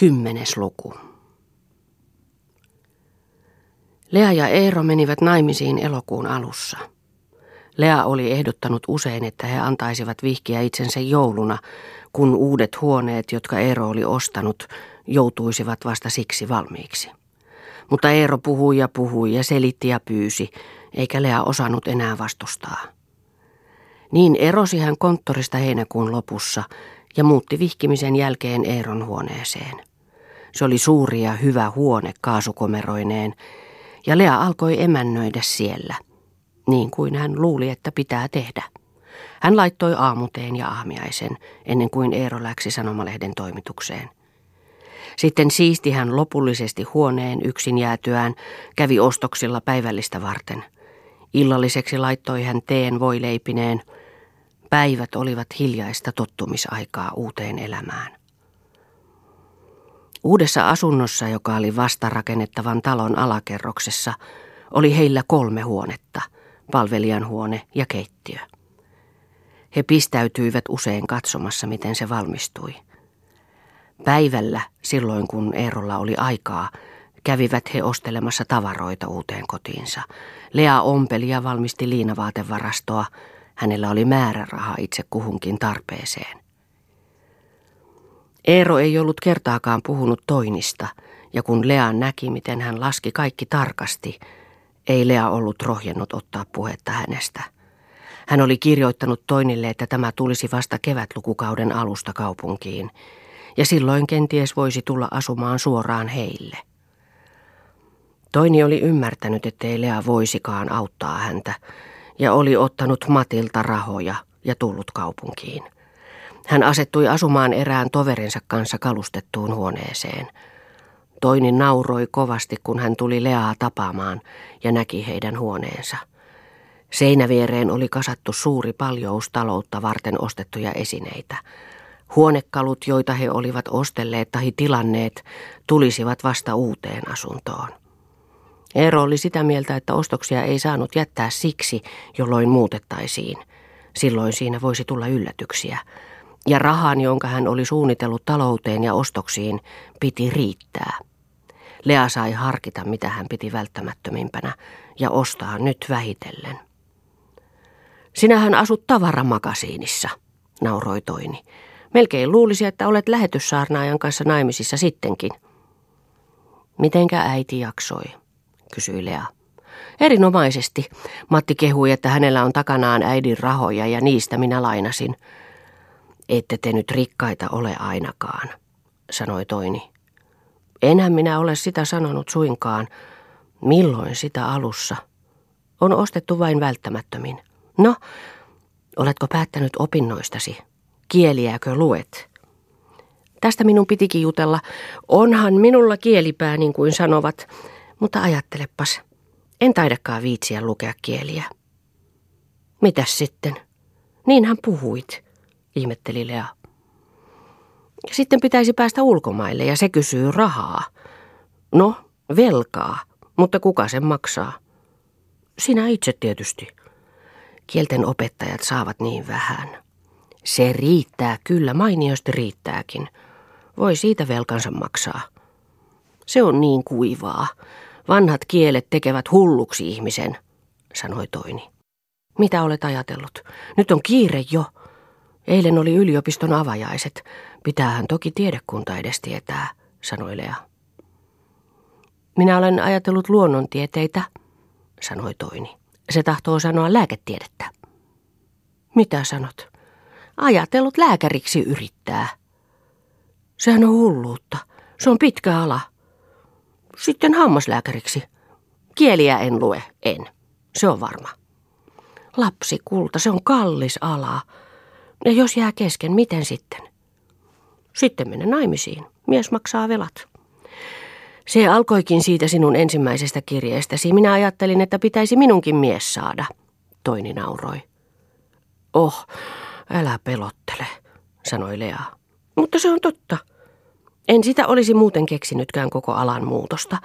Kymmenes luku. Lea ja Eero menivät naimisiin elokuun alussa. Lea oli ehdottanut usein, että he antaisivat vihkiä itsensä jouluna, kun uudet huoneet, jotka Eero oli ostanut, joutuisivat vasta siksi valmiiksi. Mutta Eero puhui ja puhui ja selitti ja pyysi, eikä Lea osannut enää vastustaa. Niin erosi hän konttorista heinäkuun lopussa ja muutti vihkimisen jälkeen Eeron huoneeseen. Se oli suuri ja hyvä huone kaasukomeroineen, ja Lea alkoi emännöidä siellä, niin kuin hän luuli, että pitää tehdä. Hän laittoi aamuteen ja aamiaisen, ennen kuin Eero läksi sanomalehden toimitukseen. Sitten siisti hän lopullisesti huoneen yksin jäätyään, kävi ostoksilla päivällistä varten. Illalliseksi laittoi hän teen voileipineen. Päivät olivat hiljaista tottumisaikaa uuteen elämään. Uudessa asunnossa, joka oli vastarakennettavan talon alakerroksessa, oli heillä kolme huonetta, palvelijan huone ja keittiö. He pistäytyivät usein katsomassa, miten se valmistui. Päivällä, silloin kun Eerolla oli aikaa, kävivät he ostelemassa tavaroita uuteen kotiinsa. Lea ompeli ja valmisti liinavaatevarastoa. Hänellä oli määräraha itse kuhunkin tarpeeseen. Eero ei ollut kertaakaan puhunut toinista, ja kun Lea näki, miten hän laski kaikki tarkasti, ei Lea ollut rohjennut ottaa puhetta hänestä. Hän oli kirjoittanut toinille, että tämä tulisi vasta kevätlukukauden alusta kaupunkiin, ja silloin kenties voisi tulla asumaan suoraan heille. Toini oli ymmärtänyt, ettei Lea voisikaan auttaa häntä, ja oli ottanut Matilta rahoja ja tullut kaupunkiin. Hän asettui asumaan erään toverinsa kanssa kalustettuun huoneeseen. Toini nauroi kovasti, kun hän tuli Leaa tapaamaan ja näki heidän huoneensa. Seinäviereen oli kasattu suuri paljous taloutta varten ostettuja esineitä. Huonekalut, joita he olivat ostelleet tai tilanneet, tulisivat vasta uuteen asuntoon. Eero oli sitä mieltä, että ostoksia ei saanut jättää siksi, jolloin muutettaisiin. Silloin siinä voisi tulla yllätyksiä ja rahan, jonka hän oli suunnitellut talouteen ja ostoksiin, piti riittää. Lea sai harkita, mitä hän piti välttämättömimpänä, ja ostaa nyt vähitellen. Sinähän asut tavaramakasiinissa, nauroi Toini. Melkein luulisi, että olet lähetyssaarnaajan kanssa naimisissa sittenkin. Mitenkä äiti jaksoi, kysyi Lea. Erinomaisesti. Matti kehui, että hänellä on takanaan äidin rahoja ja niistä minä lainasin. Ette te nyt rikkaita ole ainakaan, sanoi Toini. Enhän minä ole sitä sanonut suinkaan. Milloin sitä alussa? On ostettu vain välttämättömin. No, oletko päättänyt opinnoistasi? Kieliäkö luet? Tästä minun pitikin jutella. Onhan minulla kielipää, niin kuin sanovat. Mutta ajattelepas, en taidakaan viitsiä lukea kieliä. Mitäs sitten? Niinhän puhuit ihmetteli Lea. Sitten pitäisi päästä ulkomaille ja se kysyy rahaa. No, velkaa, mutta kuka sen maksaa? Sinä itse tietysti. Kielten opettajat saavat niin vähän. Se riittää kyllä, mainiosti riittääkin. Voi siitä velkansa maksaa. Se on niin kuivaa. Vanhat kielet tekevät hulluksi ihmisen, sanoi Toini. Mitä olet ajatellut? Nyt on kiire jo. Eilen oli yliopiston avajaiset. Pitäähän toki tiedekunta edes tietää, sanoi Lea. Minä olen ajatellut luonnontieteitä, sanoi Toini. Se tahtoo sanoa lääketiedettä. Mitä sanot? Ajatellut lääkäriksi yrittää. Sehän on hulluutta. Se on pitkä ala. Sitten hammaslääkäriksi. Kieliä en lue, en. Se on varma. Lapsi kulta, se on kallis ala. Ja jos jää kesken, miten sitten? Sitten mene naimisiin. Mies maksaa velat. Se alkoikin siitä sinun ensimmäisestä kirjeestäsi. Minä ajattelin, että pitäisi minunkin mies saada. Toini nauroi. Oh, älä pelottele, sanoi Lea. Mutta se on totta. En sitä olisi muuten keksinytkään koko alan muutosta.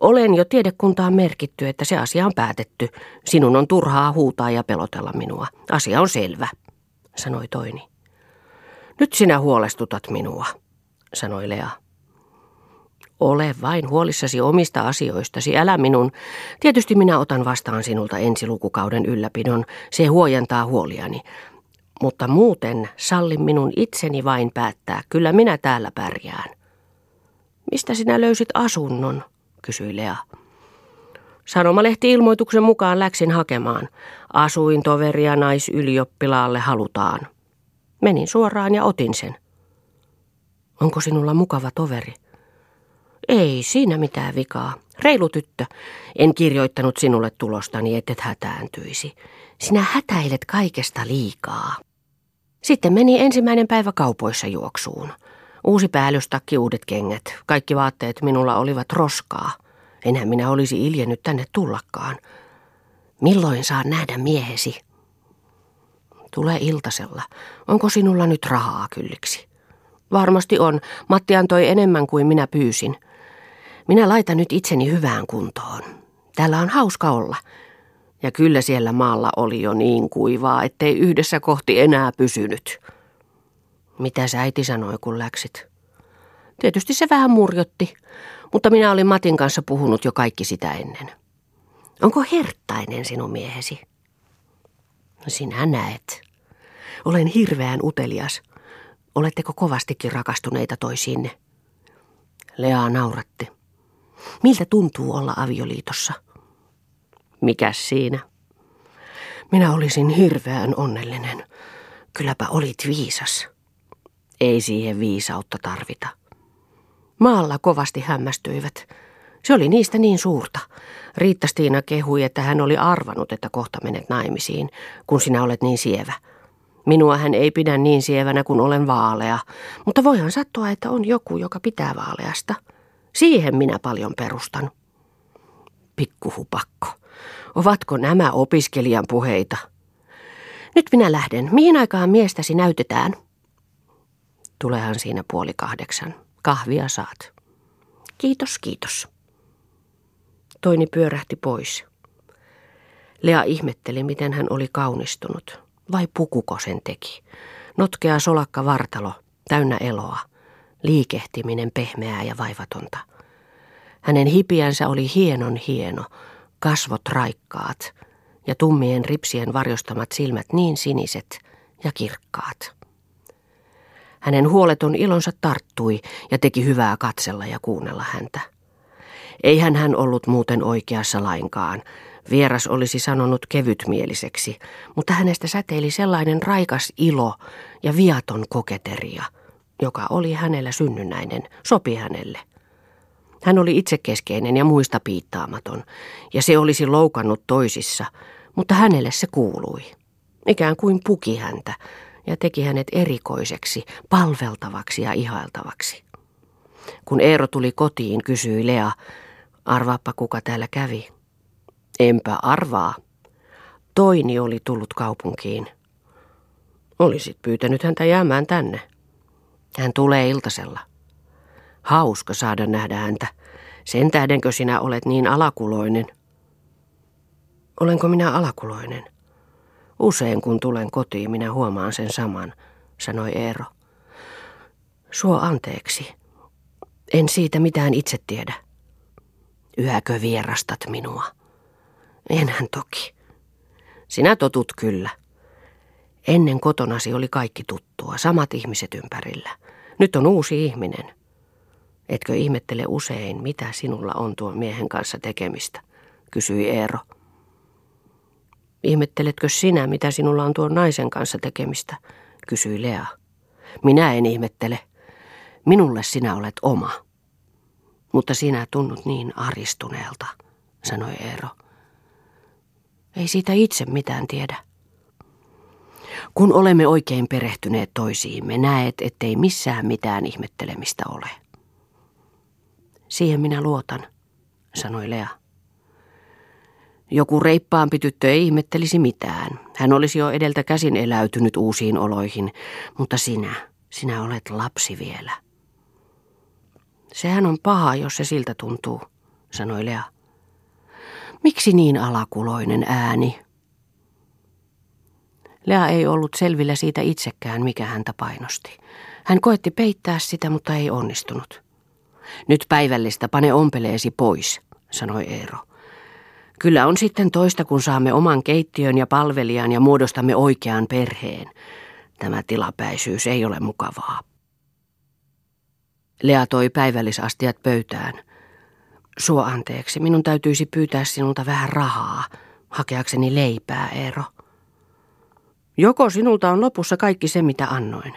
Olen jo tiedekuntaan merkitty, että se asia on päätetty. Sinun on turhaa huutaa ja pelotella minua. Asia on selvä sanoi Toini. Nyt sinä huolestutat minua, sanoi Lea. Ole vain huolissasi omista asioistasi, älä minun. Tietysti minä otan vastaan sinulta ensi lukukauden ylläpidon, se huojentaa huoliani. Mutta muuten salli minun itseni vain päättää, kyllä minä täällä pärjään. Mistä sinä löysit asunnon, kysyi Lea. Sanomalehti-ilmoituksen mukaan läksin hakemaan. Asuin toveria naisyliöppilaalle halutaan. Menin suoraan ja otin sen. Onko sinulla mukava toveri? Ei siinä mitään vikaa. Reilu tyttö. En kirjoittanut sinulle tulostani, et hätääntyisi. Sinä hätäilet kaikesta liikaa. Sitten meni ensimmäinen päivä kaupoissa juoksuun. Uusi päällystakki, uudet kengät. Kaikki vaatteet minulla olivat roskaa. Enhän minä olisi iljennyt tänne tullakaan. Milloin saan nähdä miehesi? Tulee iltasella. Onko sinulla nyt rahaa kylliksi? Varmasti on. Matti antoi enemmän kuin minä pyysin. Minä laitan nyt itseni hyvään kuntoon. Täällä on hauska olla. Ja kyllä siellä maalla oli jo niin kuivaa, ettei yhdessä kohti enää pysynyt. Mitä sä äiti sanoi, kun läksit? Tietysti se vähän murjotti, mutta minä olin Matin kanssa puhunut jo kaikki sitä ennen. Onko herttainen sinun miehesi? No sinä näet. Olen hirveän utelias. Oletteko kovastikin rakastuneita toisiinne? Lea nauratti. Miltä tuntuu olla avioliitossa? Mikäs siinä? Minä olisin hirveän onnellinen. Kylläpä olit viisas. Ei siihen viisautta tarvita. Maalla kovasti hämmästyivät. Se oli niistä niin suurta. Riitta-Stiina kehui, että hän oli arvanut, että kohta menet naimisiin, kun sinä olet niin sievä. Minua hän ei pidä niin sievänä, kun olen vaalea, mutta voihan sattua, että on joku, joka pitää vaaleasta. Siihen minä paljon perustan. Pikkuhupakko. Ovatko nämä opiskelijan puheita? Nyt minä lähden. Mihin aikaan miestäsi näytetään? Tulehan siinä puoli kahdeksan. Kahvia saat. Kiitos, kiitos. Toini pyörähti pois. Lea ihmetteli, miten hän oli kaunistunut. Vai pukuko sen teki? Notkea solakka vartalo, täynnä eloa. Liikehtiminen pehmeää ja vaivatonta. Hänen hipiänsä oli hienon hieno, kasvot raikkaat ja tummien ripsien varjostamat silmät niin siniset ja kirkkaat. Hänen huoleton ilonsa tarttui ja teki hyvää katsella ja kuunnella häntä. Eihän hän ollut muuten oikeassa lainkaan. Vieras olisi sanonut kevytmieliseksi, mutta hänestä säteili sellainen raikas ilo ja viaton koketeria, joka oli hänellä synnynnäinen, sopi hänelle. Hän oli itsekeskeinen ja muista piittaamaton, ja se olisi loukannut toisissa, mutta hänelle se kuului. Ikään kuin puki häntä, ja teki hänet erikoiseksi, palveltavaksi ja ihailtavaksi. Kun Eero tuli kotiin, kysyi Lea, arvaappa kuka täällä kävi. Enpä arvaa. Toini oli tullut kaupunkiin. Olisit pyytänyt häntä jäämään tänne. Hän tulee iltasella. Hauska saada nähdä häntä. Sen tähdenkö sinä olet niin alakuloinen? Olenko minä alakuloinen? Usein kun tulen kotiin, minä huomaan sen saman, sanoi Eero. Suo anteeksi. En siitä mitään itse tiedä. Yhäkö vierastat minua? Enhän toki. Sinä totut kyllä. Ennen kotonasi oli kaikki tuttua, samat ihmiset ympärillä. Nyt on uusi ihminen. Etkö ihmettele usein, mitä sinulla on tuon miehen kanssa tekemistä, kysyi Eero. Ihmetteletkö sinä, mitä sinulla on tuon naisen kanssa tekemistä, kysyi Lea. Minä en ihmettele. Minulle sinä olet oma. Mutta sinä tunnut niin aristuneelta, sanoi Eero. Ei siitä itse mitään tiedä. Kun olemme oikein perehtyneet toisiimme, näet, ettei missään mitään ihmettelemistä ole. Siihen minä luotan, sanoi Lea. Joku reippaampi tyttö ei ihmettelisi mitään. Hän olisi jo edeltä käsin eläytynyt uusiin oloihin, mutta sinä, sinä olet lapsi vielä. Sehän on paha, jos se siltä tuntuu, sanoi Lea. Miksi niin alakuloinen ääni? Lea ei ollut selvillä siitä itsekään, mikä häntä painosti. Hän koetti peittää sitä, mutta ei onnistunut. Nyt päivällistä pane ompeleesi pois, sanoi Eero. Kyllä on sitten toista, kun saamme oman keittiön ja palvelijan ja muodostamme oikean perheen. Tämä tilapäisyys ei ole mukavaa. Lea toi päivällisastiat pöytään. Suo anteeksi, minun täytyisi pyytää sinulta vähän rahaa, hakeakseni leipää, Eero. Joko sinulta on lopussa kaikki se, mitä annoin?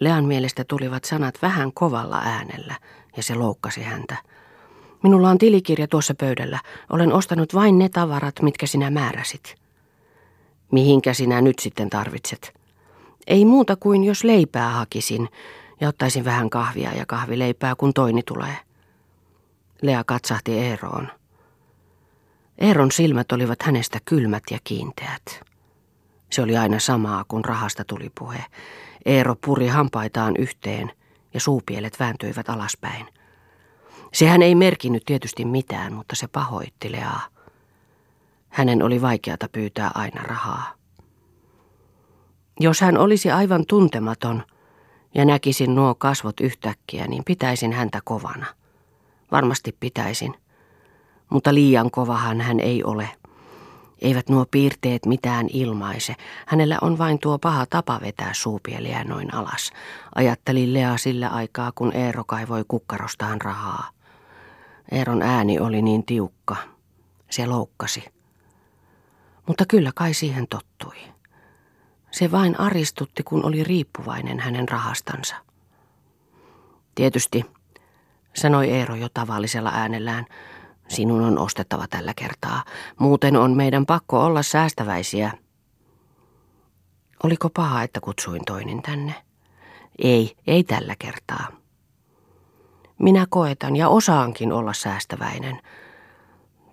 Lean mielestä tulivat sanat vähän kovalla äänellä, ja se loukkasi häntä. Minulla on tilikirja tuossa pöydällä. Olen ostanut vain ne tavarat, mitkä sinä määräsit. Mihinkä sinä nyt sitten tarvitset? Ei muuta kuin jos leipää hakisin ja ottaisin vähän kahvia ja kahvileipää, kun toini tulee. Lea katsahti Eeroon. Eeron silmät olivat hänestä kylmät ja kiinteät. Se oli aina samaa, kun rahasta tuli puhe. Eero puri hampaitaan yhteen ja suupielet vääntyivät alaspäin. Sehän ei merkinnyt tietysti mitään, mutta se pahoitti Leaa. Hänen oli vaikeata pyytää aina rahaa. Jos hän olisi aivan tuntematon ja näkisin nuo kasvot yhtäkkiä, niin pitäisin häntä kovana. Varmasti pitäisin, mutta liian kovahan hän ei ole – eivät nuo piirteet mitään ilmaise. Hänellä on vain tuo paha tapa vetää suupieliä noin alas. Ajatteli Lea sillä aikaa, kun Eero kaivoi kukkarostaan rahaa. Eeron ääni oli niin tiukka. Se loukkasi. Mutta kyllä kai siihen tottui. Se vain aristutti, kun oli riippuvainen hänen rahastansa. Tietysti, sanoi Eero jo tavallisella äänellään, Sinun on ostettava tällä kertaa. Muuten on meidän pakko olla säästäväisiä. Oliko paha, että kutsuin toinen tänne? Ei, ei tällä kertaa. Minä koetan ja osaankin olla säästäväinen.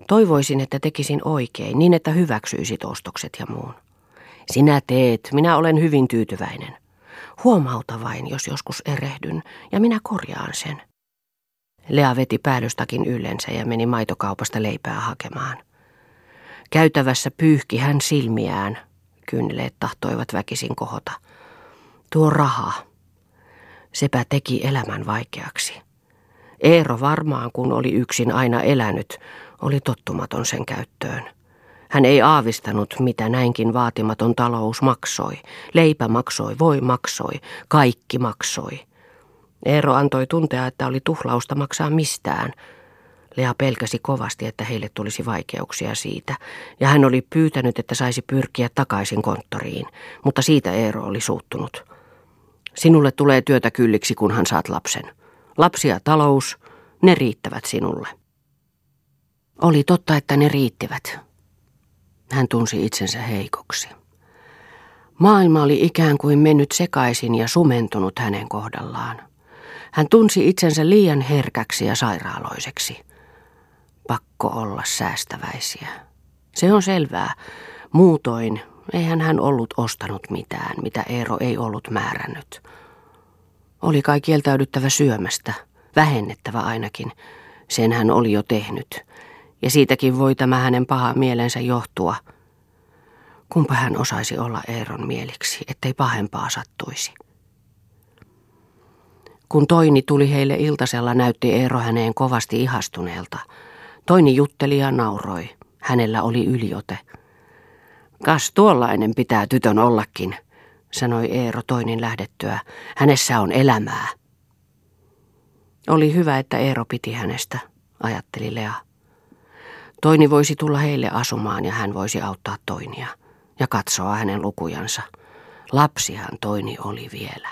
Toivoisin, että tekisin oikein, niin että hyväksyisit ostokset ja muun. Sinä teet, minä olen hyvin tyytyväinen. Huomauta vain, jos joskus erehdyn, ja minä korjaan sen. Lea veti päällystakin yllensä ja meni maitokaupasta leipää hakemaan. Käytävässä pyyhki hän silmiään. Kyyneleet tahtoivat väkisin kohota. Tuo raha. Sepä teki elämän vaikeaksi. Eero varmaan, kun oli yksin aina elänyt, oli tottumaton sen käyttöön. Hän ei aavistanut, mitä näinkin vaatimaton talous maksoi. Leipä maksoi, voi maksoi, kaikki maksoi. Eero antoi tuntea, että oli tuhlausta maksaa mistään. Lea pelkäsi kovasti, että heille tulisi vaikeuksia siitä, ja hän oli pyytänyt, että saisi pyrkiä takaisin konttoriin, mutta siitä Eero oli suuttunut. Sinulle tulee työtä kylliksi, kunhan saat lapsen. Lapsi ja talous, ne riittävät sinulle. Oli totta, että ne riittivät. Hän tunsi itsensä heikoksi. Maailma oli ikään kuin mennyt sekaisin ja sumentunut hänen kohdallaan. Hän tunsi itsensä liian herkäksi ja sairaaloiseksi. Pakko olla säästäväisiä. Se on selvää. Muutoin eihän hän ollut ostanut mitään, mitä Eero ei ollut määrännyt. Oli kai kieltäydyttävä syömästä, vähennettävä ainakin. Sen hän oli jo tehnyt. Ja siitäkin voi tämä hänen paha mielensä johtua. Kumpa hän osaisi olla Eeron mieliksi, ettei pahempaa sattuisi. Kun Toini tuli heille iltasella, näytti Eero häneen kovasti ihastuneelta. Toini jutteli ja nauroi. Hänellä oli yliote. Kas tuollainen pitää tytön ollakin, sanoi Eero Toinin lähdettyä. Hänessä on elämää. Oli hyvä, että Eero piti hänestä, ajatteli Lea. Toini voisi tulla heille asumaan ja hän voisi auttaa Toinia ja katsoa hänen lukujansa. Lapsihan Toini oli vielä.